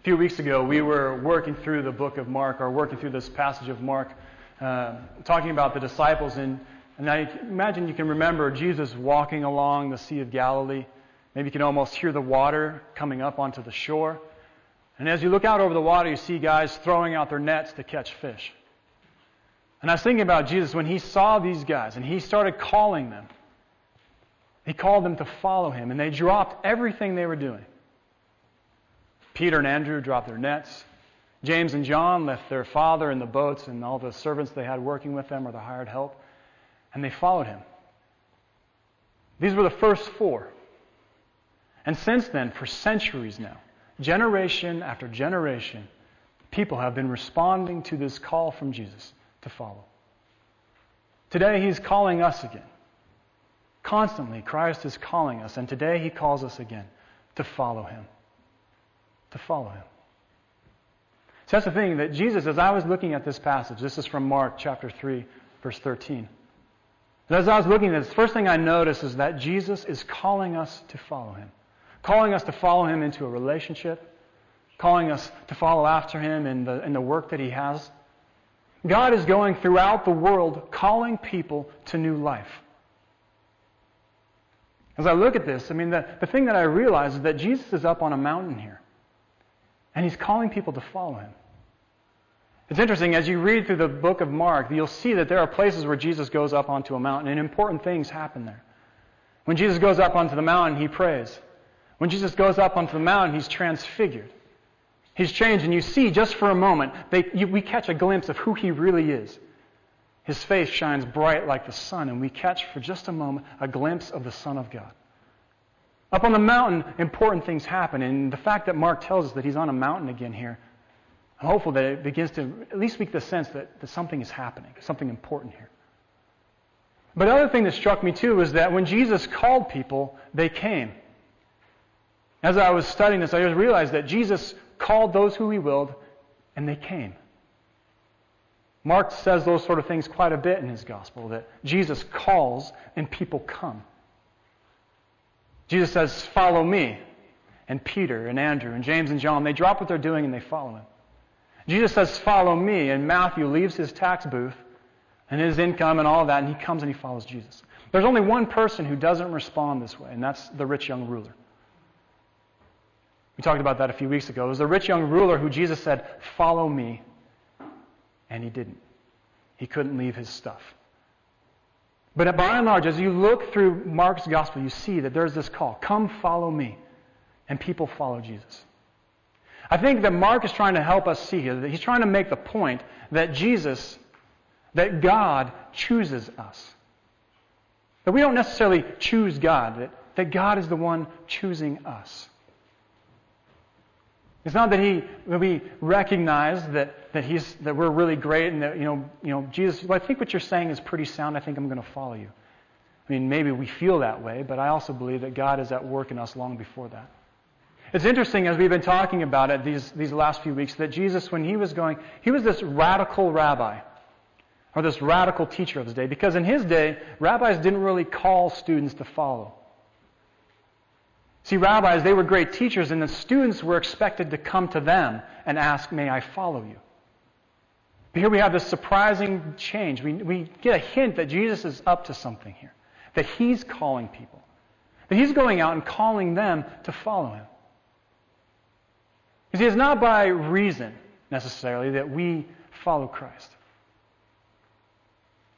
A few weeks ago, we were working through the book of Mark, or working through this passage of Mark, uh, talking about the disciples. And, and I imagine you can remember Jesus walking along the Sea of Galilee. Maybe you can almost hear the water coming up onto the shore. And as you look out over the water, you see guys throwing out their nets to catch fish. And I was thinking about Jesus when he saw these guys and he started calling them. He called them to follow him, and they dropped everything they were doing. Peter and Andrew dropped their nets. James and John left their father in the boats and all the servants they had working with them or the hired help, and they followed him. These were the first four. And since then, for centuries now, generation after generation, people have been responding to this call from Jesus to follow. Today, he's calling us again. Constantly, Christ is calling us, and today he calls us again to follow him to follow him. So that's the thing that Jesus, as I was looking at this passage, this is from Mark chapter 3, verse 13. as I was looking at this, the first thing I noticed is that Jesus is calling us to follow him, calling us to follow him into a relationship, calling us to follow after him in the, in the work that he has. God is going throughout the world calling people to new life. As I look at this, I mean, the, the thing that I realize is that Jesus is up on a mountain here. And he's calling people to follow him. It's interesting, as you read through the book of Mark, you'll see that there are places where Jesus goes up onto a mountain and important things happen there. When Jesus goes up onto the mountain, he prays. When Jesus goes up onto the mountain, he's transfigured. He's changed, and you see just for a moment, they, you, we catch a glimpse of who he really is. His face shines bright like the sun, and we catch for just a moment a glimpse of the Son of God. Up on the mountain, important things happen. And the fact that Mark tells us that he's on a mountain again here, I'm hopeful that it begins to at least make the sense that, that something is happening, something important here. But the other thing that struck me too is that when Jesus called people, they came. As I was studying this, I just realized that Jesus called those who he willed, and they came. Mark says those sort of things quite a bit in his gospel that Jesus calls and people come. Jesus says, Follow me. And Peter and Andrew and James and John, they drop what they're doing and they follow him. Jesus says, Follow me. And Matthew leaves his tax booth and his income and all that, and he comes and he follows Jesus. There's only one person who doesn't respond this way, and that's the rich young ruler. We talked about that a few weeks ago. It was the rich young ruler who Jesus said, Follow me. And he didn't. He couldn't leave his stuff. But by and large, as you look through Mark's gospel, you see that there's this call come follow me. And people follow Jesus. I think that Mark is trying to help us see here that he's trying to make the point that Jesus, that God chooses us. That we don't necessarily choose God, that, that God is the one choosing us. It's not that he that we recognize that, that he's that we're really great and that you know you know Jesus. Well, I think what you're saying is pretty sound. I think I'm going to follow you. I mean, maybe we feel that way, but I also believe that God is at work in us long before that. It's interesting as we've been talking about it these these last few weeks that Jesus, when he was going, he was this radical rabbi or this radical teacher of his day because in his day rabbis didn't really call students to follow. See, rabbis, they were great teachers, and the students were expected to come to them and ask, May I follow you? But here we have this surprising change. We, we get a hint that Jesus is up to something here, that he's calling people, that he's going out and calling them to follow him. You see, it's not by reason necessarily that we follow Christ.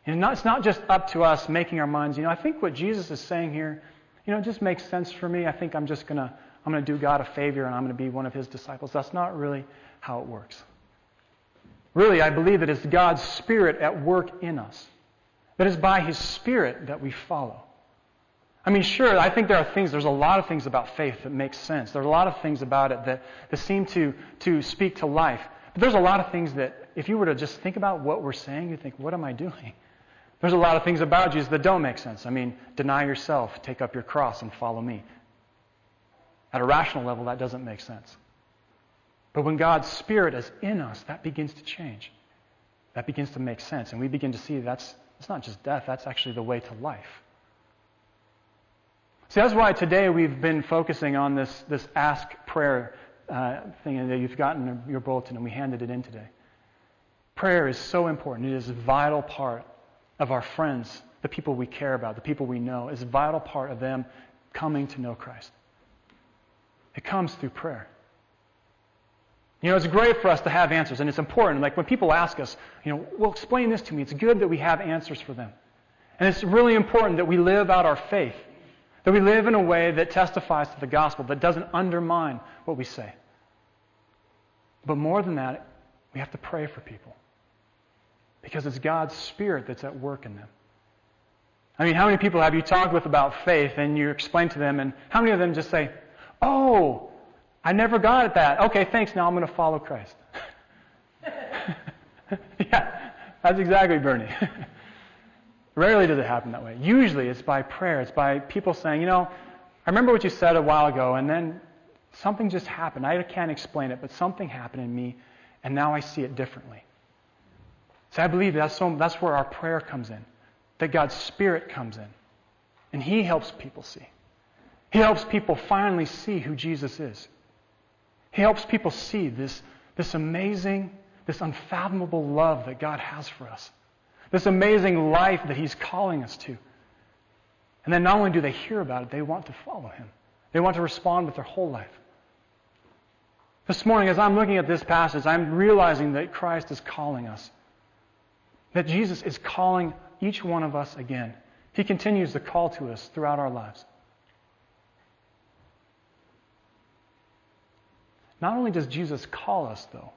And it's not just up to us making our minds. You know, I think what Jesus is saying here you know, it just makes sense for me. I think I'm just going to I'm going to do God a favor and I'm going to be one of his disciples. That's not really how it works. Really, I believe it's God's Spirit at work in us. That is by His Spirit that we follow. I mean, sure, I think there are things, there's a lot of things about faith that make sense. There are a lot of things about it that, that seem to, to speak to life. But there's a lot of things that, if you were to just think about what we're saying, you think, what am I doing? There's a lot of things about Jesus that don't make sense. I mean, deny yourself, take up your cross, and follow me. At a rational level, that doesn't make sense. But when God's Spirit is in us, that begins to change. That begins to make sense. And we begin to see that's it's not just death, that's actually the way to life. See, that's why today we've been focusing on this, this ask prayer uh, thing that you've gotten your bulletin, and we handed it in today. Prayer is so important. It is a vital part of our friends, the people we care about, the people we know. is a vital part of them coming to know Christ. It comes through prayer. You know, it's great for us to have answers, and it's important. Like when people ask us, you know, well, explain this to me. It's good that we have answers for them. And it's really important that we live out our faith, that we live in a way that testifies to the gospel, that doesn't undermine what we say. But more than that, we have to pray for people because it's God's Spirit that's at work in them. I mean, how many people have you talked with about faith and you explain to them, and how many of them just say, Oh, I never got at that. Okay, thanks. Now I'm going to follow Christ. yeah, that's exactly Bernie. Rarely does it happen that way. Usually it's by prayer. It's by people saying, you know, I remember what you said a while ago, and then something just happened. I can't explain it, but something happened in me, and now I see it differently. So I believe that's, so, that's where our prayer comes in, that God's Spirit comes in, and He helps people see. He helps people finally see who Jesus is. He helps people see this, this amazing, this unfathomable love that God has for us, this amazing life that He's calling us to. And then not only do they hear about it, they want to follow Him. They want to respond with their whole life. This morning, as I'm looking at this passage, I'm realizing that Christ is calling us. That Jesus is calling each one of us again. He continues to call to us throughout our lives. Not only does Jesus call us, though,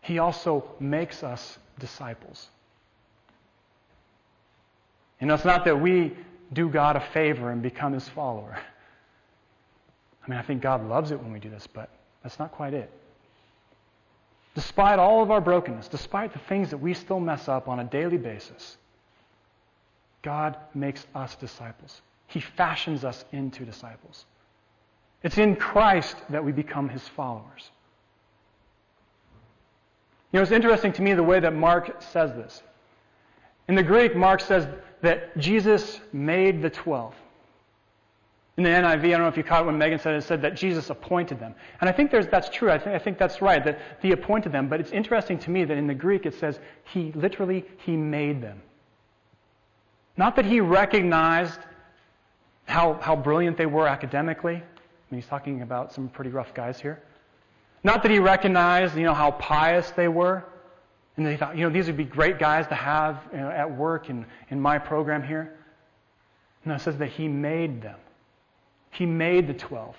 he also makes us disciples. You know, it's not that we do God a favor and become his follower. I mean, I think God loves it when we do this, but that's not quite it. Despite all of our brokenness, despite the things that we still mess up on a daily basis, God makes us disciples. He fashions us into disciples. It's in Christ that we become his followers. You know, it's interesting to me the way that Mark says this. In the Greek, Mark says that Jesus made the twelve. In the NIV, I don't know if you caught when Megan said it, said that Jesus appointed them. And I think that's true. I think, I think that's right, that he appointed them. But it's interesting to me that in the Greek it says he literally, he made them. Not that he recognized how, how brilliant they were academically, I mean, he's talking about some pretty rough guys here. Not that he recognized, you know, how pious they were, and they thought, you know, these would be great guys to have you know, at work in, in my program here. No, it says that he made them. He made the twelve,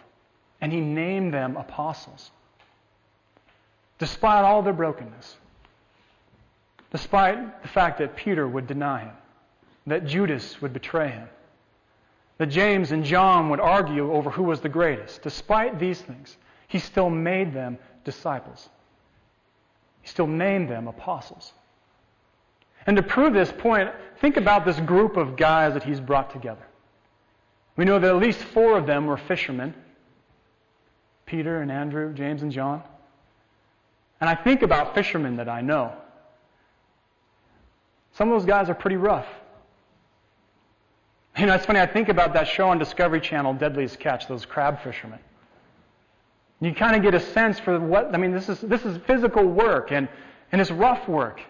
and he named them apostles. Despite all their brokenness, despite the fact that Peter would deny him, that Judas would betray him, that James and John would argue over who was the greatest. Despite these things, he still made them disciples. He still named them apostles. And to prove this point, think about this group of guys that he's brought together. We know that at least four of them were fishermen Peter and Andrew, James and John. And I think about fishermen that I know. Some of those guys are pretty rough. You know, it's funny, I think about that show on Discovery Channel, Deadliest Catch, those crab fishermen. You kind of get a sense for what, I mean, this is, this is physical work and, and it's rough work.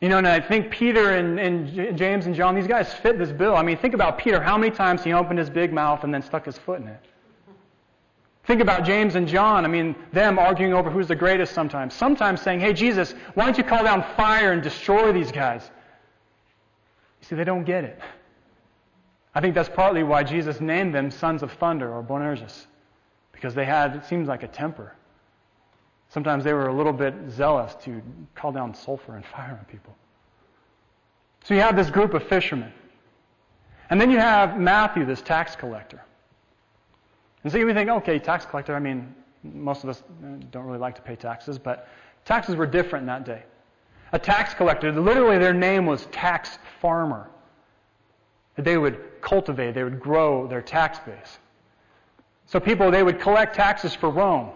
You know, and I think Peter and, and James and John, these guys fit this bill. I mean, think about Peter, how many times he opened his big mouth and then stuck his foot in it. Think about James and John. I mean, them arguing over who's the greatest sometimes. Sometimes saying, hey, Jesus, why don't you call down fire and destroy these guys? You see, they don't get it. I think that's partly why Jesus named them sons of thunder or Boanerges, because they had, it seems like a temper. Sometimes they were a little bit zealous to call down sulfur and fire on people. So you have this group of fishermen. And then you have Matthew, this tax collector. And so you think, okay, tax collector, I mean, most of us uh, don't really like to pay taxes, but taxes were different that day. A tax collector, literally their name was tax farmer they would cultivate, they would grow their tax base. So people, they would collect taxes for Rome.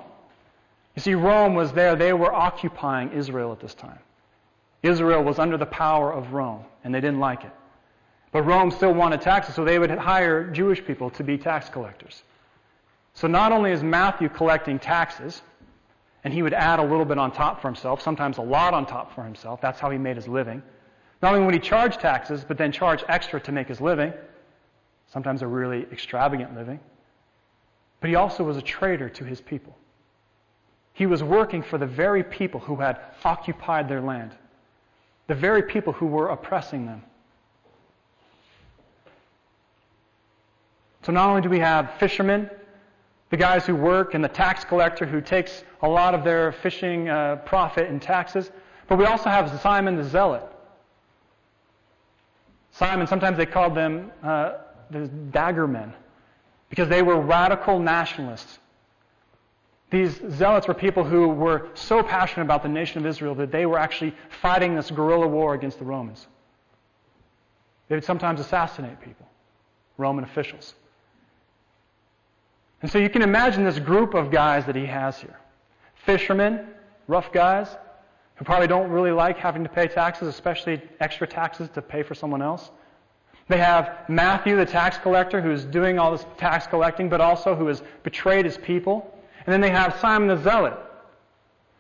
You see, Rome was there. They were occupying Israel at this time. Israel was under the power of Rome, and they didn't like it. But Rome still wanted taxes, so they would hire Jewish people to be tax collectors. So not only is Matthew collecting taxes, and he would add a little bit on top for himself, sometimes a lot on top for himself. That's how he made his living. Not only would he charge taxes, but then charge extra to make his living, sometimes a really extravagant living, but he also was a traitor to his people. He was working for the very people who had occupied their land, the very people who were oppressing them. So not only do we have fishermen, the guys who work, and the tax collector who takes a lot of their fishing uh, profit in taxes, but we also have Simon the Zealot. Simon, sometimes they called them uh, the dagger men because they were radical nationalists. These zealots were people who were so passionate about the nation of Israel that they were actually fighting this guerrilla war against the Romans. They would sometimes assassinate people, Roman officials. And so you can imagine this group of guys that he has here fishermen, rough guys, who probably don't really like having to pay taxes, especially extra taxes to pay for someone else. They have Matthew, the tax collector, who's doing all this tax collecting, but also who has betrayed his people. And then they have Simon the Zealot,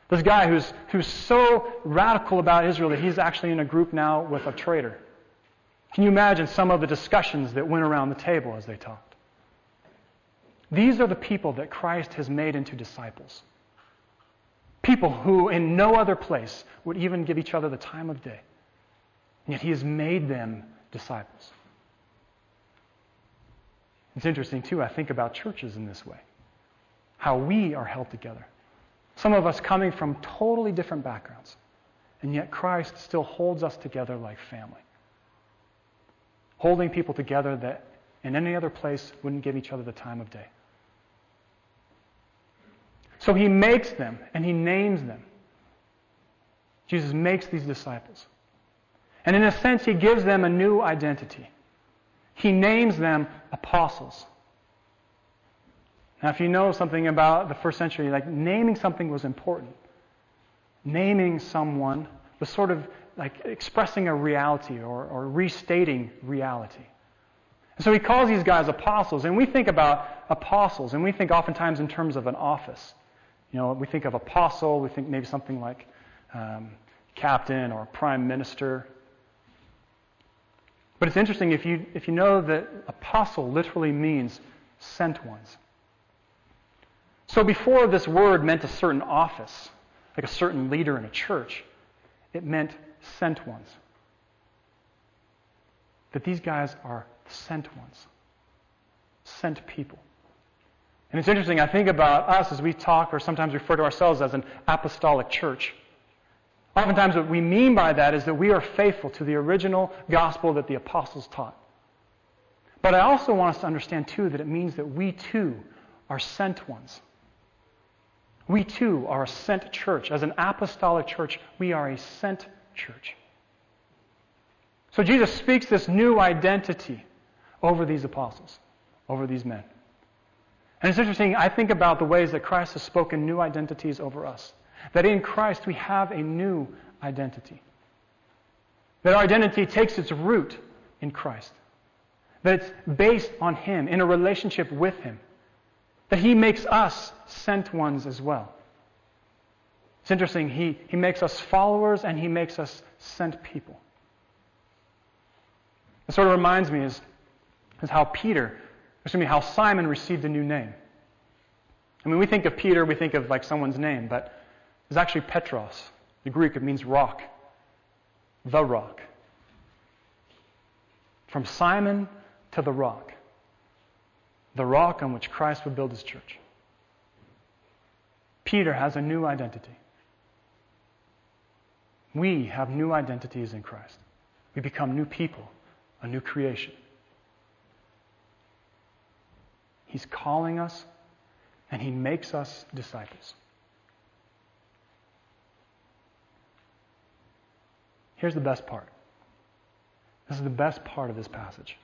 this guy who's, who's so radical about Israel that he's actually in a group now with a traitor. Can you imagine some of the discussions that went around the table as they talked? These are the people that Christ has made into disciples. People who in no other place would even give each other the time of day. And yet he has made them disciples. It's interesting, too, I think about churches in this way how we are held together. Some of us coming from totally different backgrounds, and yet Christ still holds us together like family. Holding people together that in any other place wouldn't give each other the time of day. So he makes them and he names them. Jesus makes these disciples. And in a sense, he gives them a new identity. He names them apostles. Now, if you know something about the first century, like naming something was important. Naming someone was sort of like expressing a reality or, or restating reality. And so he calls these guys apostles, and we think about apostles, and we think oftentimes in terms of an office. You know, we think of apostle, we think maybe something like um, captain or prime minister. But it's interesting if you, if you know that apostle literally means sent ones. So before this word meant a certain office, like a certain leader in a church, it meant sent ones. That these guys are sent ones, sent people. And it's interesting, I think about us as we talk or sometimes refer to ourselves as an apostolic church. Oftentimes, what we mean by that is that we are faithful to the original gospel that the apostles taught. But I also want us to understand, too, that it means that we, too, are sent ones. We too are a sent church. As an apostolic church, we are a sent church. So Jesus speaks this new identity over these apostles, over these men. And it's interesting, I think about the ways that Christ has spoken new identities over us. That in Christ we have a new identity. That our identity takes its root in Christ. That it's based on Him, in a relationship with Him that he makes us sent ones as well. It's interesting, he, he makes us followers and he makes us sent people. It sort of reminds me is, is how Peter, excuse me, how Simon received a new name. I mean, we think of Peter, we think of like someone's name, but it's actually Petros. The Greek, it means rock. The rock. From Simon to the rock the rock on which Christ would build his church. Peter has a new identity. We have new identities in Christ. We become new people, a new creation. He's calling us and he makes us disciples. Here's the best part. This is the best part of this passage.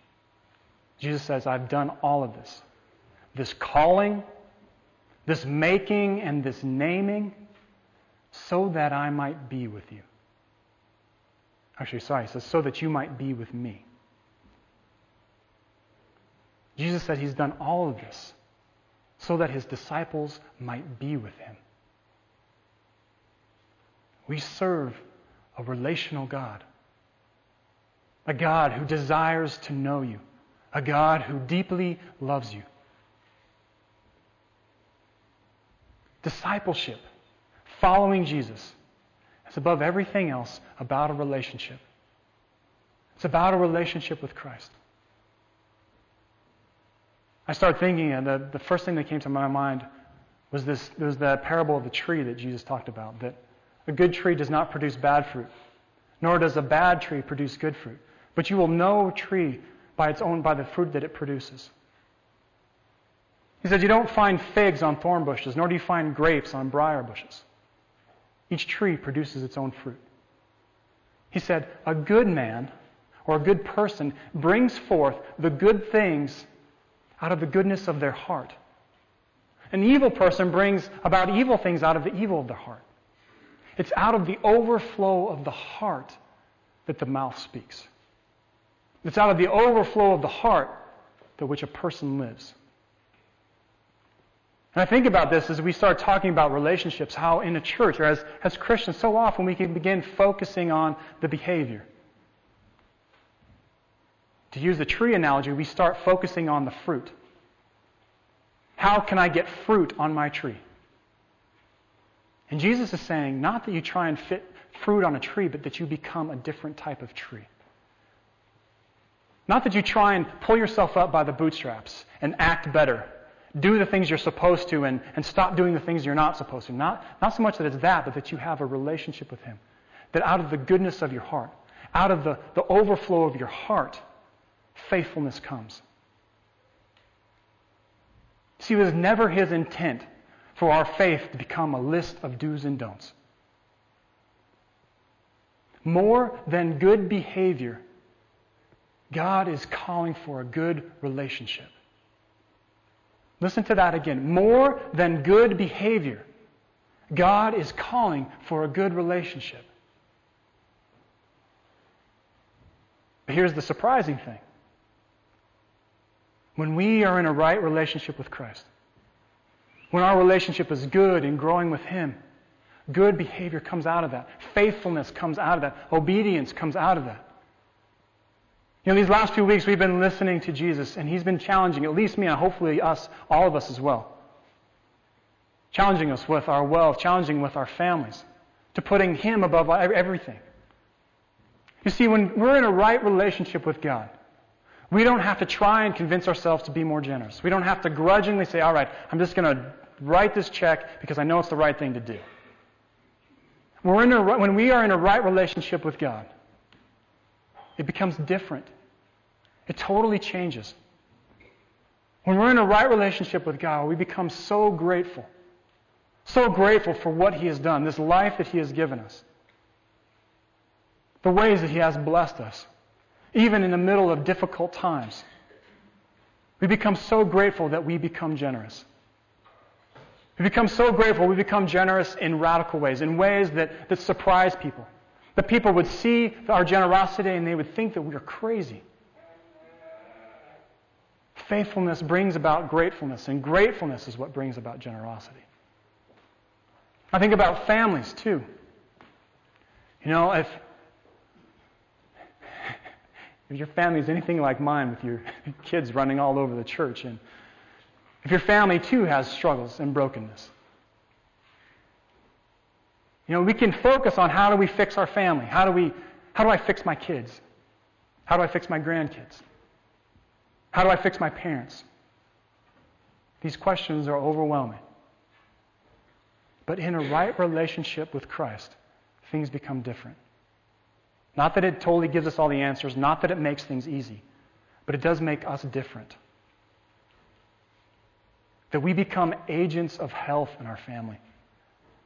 Jesus says, I've done all of this. This calling, this making, and this naming, so that I might be with you. Actually, sorry, he says, so that you might be with me. Jesus said he's done all of this so that his disciples might be with him. We serve a relational God, a God who desires to know you, a God who deeply loves you. Discipleship, following Jesus, is above everything else about a relationship. It's about a relationship with Christ. I started thinking, and the, the first thing that came to my mind was this was the parable of the tree that Jesus talked about. That a good tree does not produce bad fruit, nor does a bad tree produce good fruit. But you will know a tree by its own by the fruit that it produces. He said, You don't find figs on thorn bushes, nor do you find grapes on briar bushes. Each tree produces its own fruit. He said, A good man or a good person brings forth the good things out of the goodness of their heart. An evil person brings about evil things out of the evil of their heart. It's out of the overflow of the heart that the mouth speaks. It's out of the overflow of the heart that which a person lives. And I think about this as we start talking about relationships, how in a church or as, as Christians, so often we can begin focusing on the behavior. To use the tree analogy, we start focusing on the fruit. How can I get fruit on my tree? And Jesus is saying, not that you try and fit fruit on a tree, but that you become a different type of tree. Not that you try and pull yourself up by the bootstraps and act better, do the things you're supposed to, and, and stop doing the things you're not supposed to. Not, not so much that it's that, but that you have a relationship with Him. That out of the goodness of your heart, out of the, the overflow of your heart, faithfulness comes. See, it was never his intent for our faith to become a list of do's and don'ts. More than good behavior, God is calling for a good relationship. Listen to that again. More than good behavior, God is calling for a good relationship. But here's the surprising thing when we are in a right relationship with Christ, when our relationship is good and growing with Him, good behavior comes out of that. Faithfulness comes out of that. Obedience comes out of that. You know, these last few weeks we've been listening to Jesus, and He's been challenging at least me and hopefully us, all of us as well. Challenging us with our wealth, challenging with our families, to putting Him above everything. You see, when we're in a right relationship with God, we don't have to try and convince ourselves to be more generous. We don't have to grudgingly say, all right, I'm just going to write this check because I know it's the right thing to do. We're in a, when we are in a right relationship with God, it becomes different. It totally changes. When we're in a right relationship with God, we become so grateful. So grateful for what He has done, this life that He has given us, the ways that He has blessed us even in the middle of difficult times. We become so grateful that we become generous. We become so grateful, we become generous in radical ways, in ways that, that surprise people. That people would see our generosity and they would think that we're crazy. Faithfulness brings about gratefulness, and gratefulness is what brings about generosity. I think about families too. You know, if if your family is anything like mine with your kids running all over the church, and if your family too has struggles and brokenness, you know, we can focus on how do we fix our family? How do we how do I fix my kids? How do I fix my grandkids? How do I fix my parents? These questions are overwhelming. But in a right relationship with Christ, things become different. Not that it totally gives us all the answers, not that it makes things easy, but it does make us different. That we become agents of health in our family.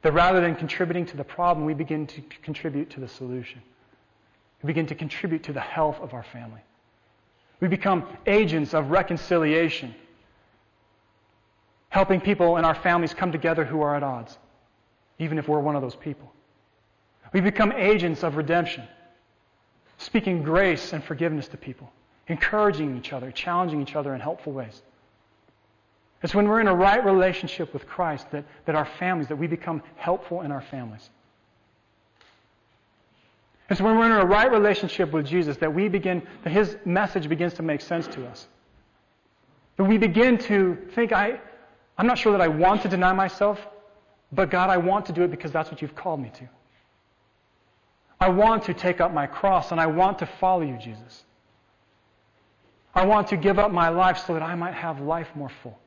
That rather than contributing to the problem, we begin to contribute to the solution. We begin to contribute to the health of our family. We become agents of reconciliation, helping people in our families come together who are at odds, even if we're one of those people. We become agents of redemption speaking grace and forgiveness to people, encouraging each other, challenging each other in helpful ways. It's when we're in a right relationship with Christ that, that our families, that we become helpful in our families. It's when we're in a right relationship with Jesus that we begin, that his message begins to make sense to us. That we begin to think, I, I'm not sure that I want to deny myself, but God, I want to do it because that's what you've called me to. I want to take up my cross and I want to follow you, Jesus. I want to give up my life so that I might have life more full.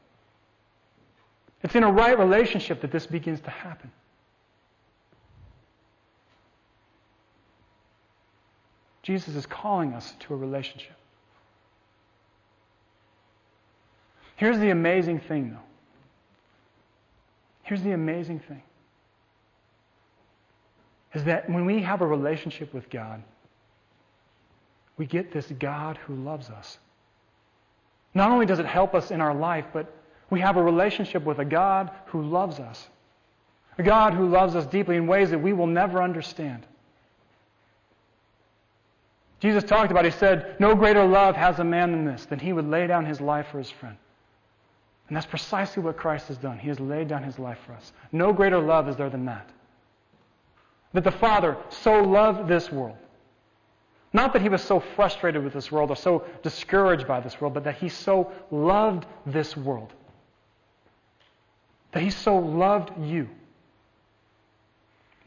It's in a right relationship that this begins to happen. Jesus is calling us to a relationship. Here's the amazing thing, though. Here's the amazing thing is that when we have a relationship with God, we get this God who loves us. Not only does it help us in our life, but we have a relationship with a God who loves us. A God who loves us deeply in ways that we will never understand. Jesus talked about, he said, No greater love has a man than this, than he would lay down his life for his friend. And that's precisely what Christ has done. He has laid down his life for us. No greater love is there than that. That the Father so loved this world. Not that he was so frustrated with this world or so discouraged by this world, but that he so loved this world that he so loved you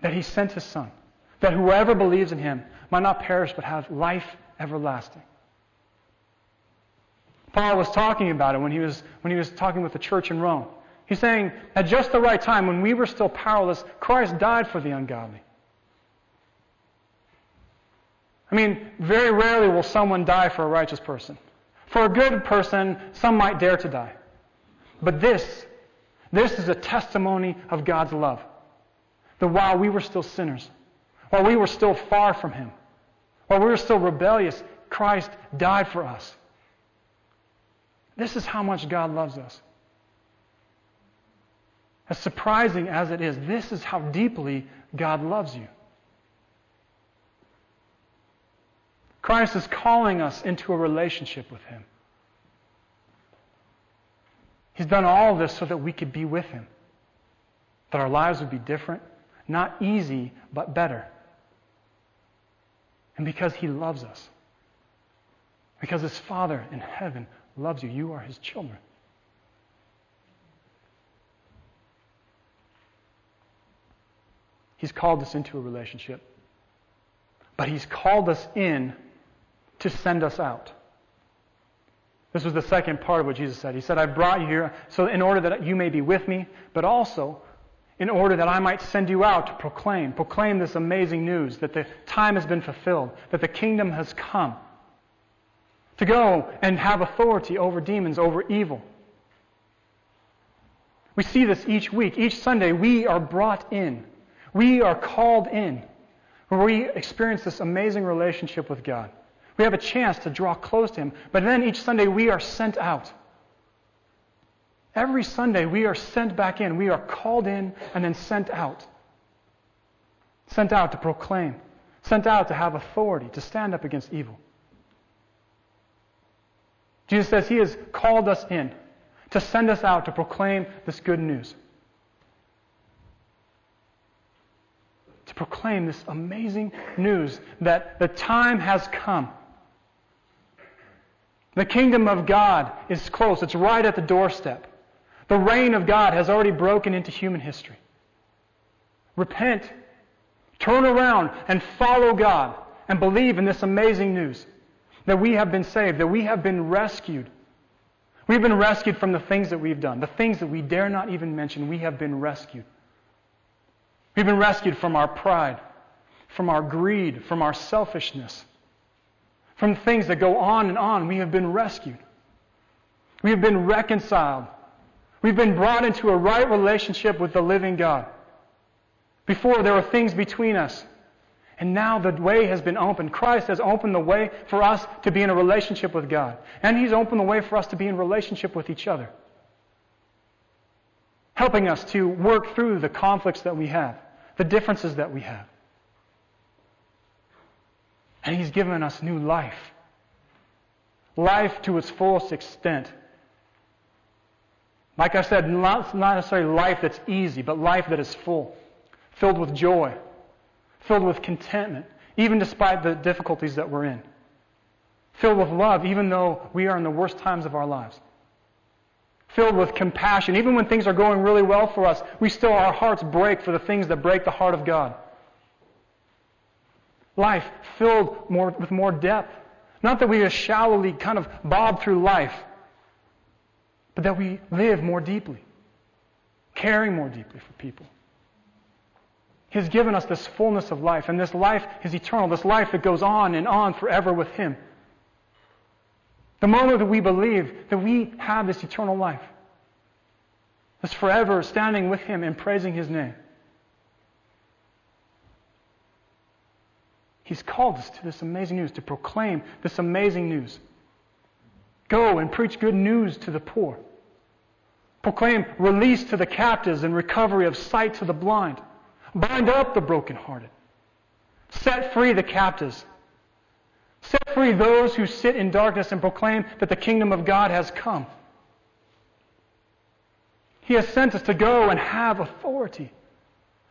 that he sent his son, that whoever believes in him might not perish but have life everlasting. Paul was talking about it when he was, when he was talking with the church in Rome. He's saying, at just the right time, when we were still powerless, Christ died for the ungodly. I mean, very rarely will someone die for a righteous person. For a good person, some might dare to die. But this this is a testimony of God's love. That while we were still sinners, while we were still far from Him, while we were still rebellious, Christ died for us. This is how much God loves us. As surprising as it is, this is how deeply God loves you. Christ is calling us into a relationship with Him. He's done all this so that we could be with Him, that our lives would be different, not easy, but better. And because He loves us, because His Father in heaven loves you, you are His children. He's called us into a relationship, but He's called us in to send us out. This was the second part of what Jesus said. He said, I brought you here so in order that you may be with me, but also in order that I might send you out to proclaim, proclaim this amazing news that the time has been fulfilled, that the kingdom has come. To go and have authority over demons, over evil. We see this each week. Each Sunday, we are brought in. We are called in, where we experience this amazing relationship with God. We have a chance to draw close to Him. But then each Sunday we are sent out. Every Sunday we are sent back in. We are called in and then sent out. Sent out to proclaim. Sent out to have authority, to stand up against evil. Jesus says He has called us in to send us out to proclaim this good news. To proclaim this amazing news that the time has come the kingdom of God is close. It's right at the doorstep. The reign of God has already broken into human history. Repent, turn around, and follow God, and believe in this amazing news that we have been saved, that we have been rescued. We've been rescued from the things that we've done, the things that we dare not even mention. We have been rescued. We've been rescued from our pride, from our greed, from our selfishness, from things that go on and on. We have been rescued. We have been reconciled. We've been brought into a right relationship with the living God. Before, there were things between us. And now the way has been opened. Christ has opened the way for us to be in a relationship with God. And He's opened the way for us to be in relationship with each other. Helping us to work through the conflicts that we have, the differences that we have. And He's given us new life. Life to its fullest extent. Like I said, not, not necessarily life that's easy, but life that is full, filled with joy, filled with contentment, even despite the difficulties that we're in, filled with love, even though we are in the worst times of our lives, filled with compassion, even when things are going really well for us, we still, our hearts break for the things that break the heart of God. Life filled more, with more depth. Not that we just shallowly kind of bob through life, but that we live more deeply, caring more deeply for people. He has given us this fullness of life, and this life is eternal, this life that goes on and on forever with Him. The moment that we believe that we have this eternal life, this forever standing with Him and praising His name, He's called us to this amazing news, to proclaim this amazing news. Go and preach good news to the poor. Proclaim release to the captives and recovery of sight to the blind. Bind up the brokenhearted. Set free the captives. Set free those who sit in darkness and proclaim that the kingdom of God has come. He has sent us to go and have authority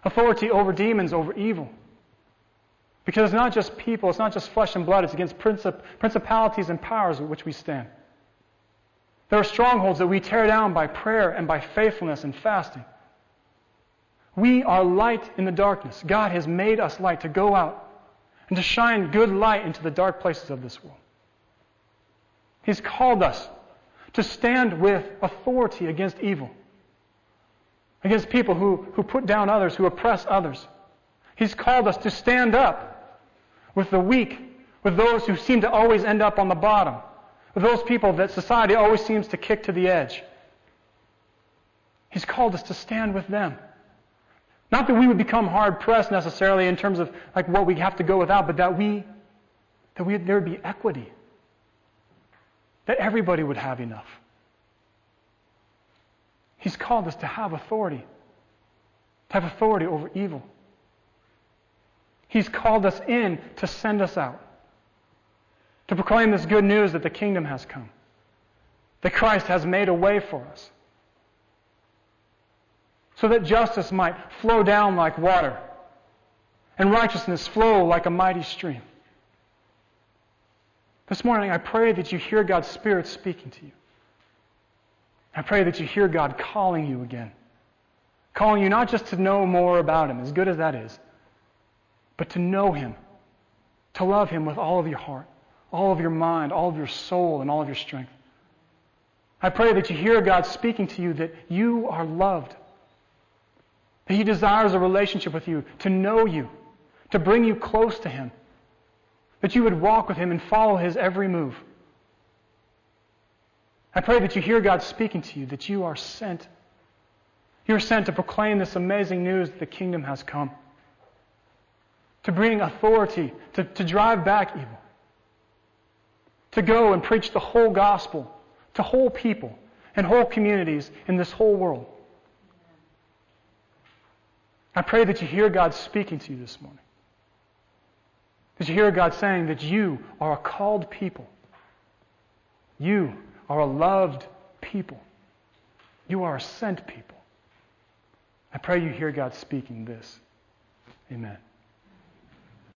authority over demons, over evil. Because it's not just people, it's not just flesh and blood, it's against princip- principalities and powers with which we stand. There are strongholds that we tear down by prayer and by faithfulness and fasting. We are light in the darkness. God has made us light to go out and to shine good light into the dark places of this world. He's called us to stand with authority against evil, against people who, who put down others, who oppress others. He's called us to stand up with the weak, with those who seem to always end up on the bottom, those people that society always seems to kick to the edge. He's called us to stand with them. Not that we would become hard pressed necessarily in terms of like what we have to go without, but that we that we, there would be equity. That everybody would have enough. He's called us to have authority, to have authority over evil. He's called us in to send us out to proclaim this good news that the kingdom has come, that Christ has made a way for us, so that justice might flow down like water and righteousness flow like a mighty stream. This morning, I pray that you hear God's Spirit speaking to you. I pray that you hear God calling you again. Calling you not just to know more about Him, as good as that is, but to know Him, to love Him with all of your heart all of your mind, all of your soul, and all of your strength. I pray that you hear God speaking to you that you are loved, that He desires a relationship with you, to know you, to bring you close to Him, that you would walk with Him and follow His every move. I pray that you hear God speaking to you, that you are sent. You're sent to proclaim this amazing news that the kingdom has come, to bring authority, to, to drive back evil to go and preach the whole gospel to whole people and whole communities in this whole world. I pray that you hear God speaking to you this morning. That you hear God saying that you are a called people. You are a loved people. You are a sent people. I pray you hear God speaking this. Amen.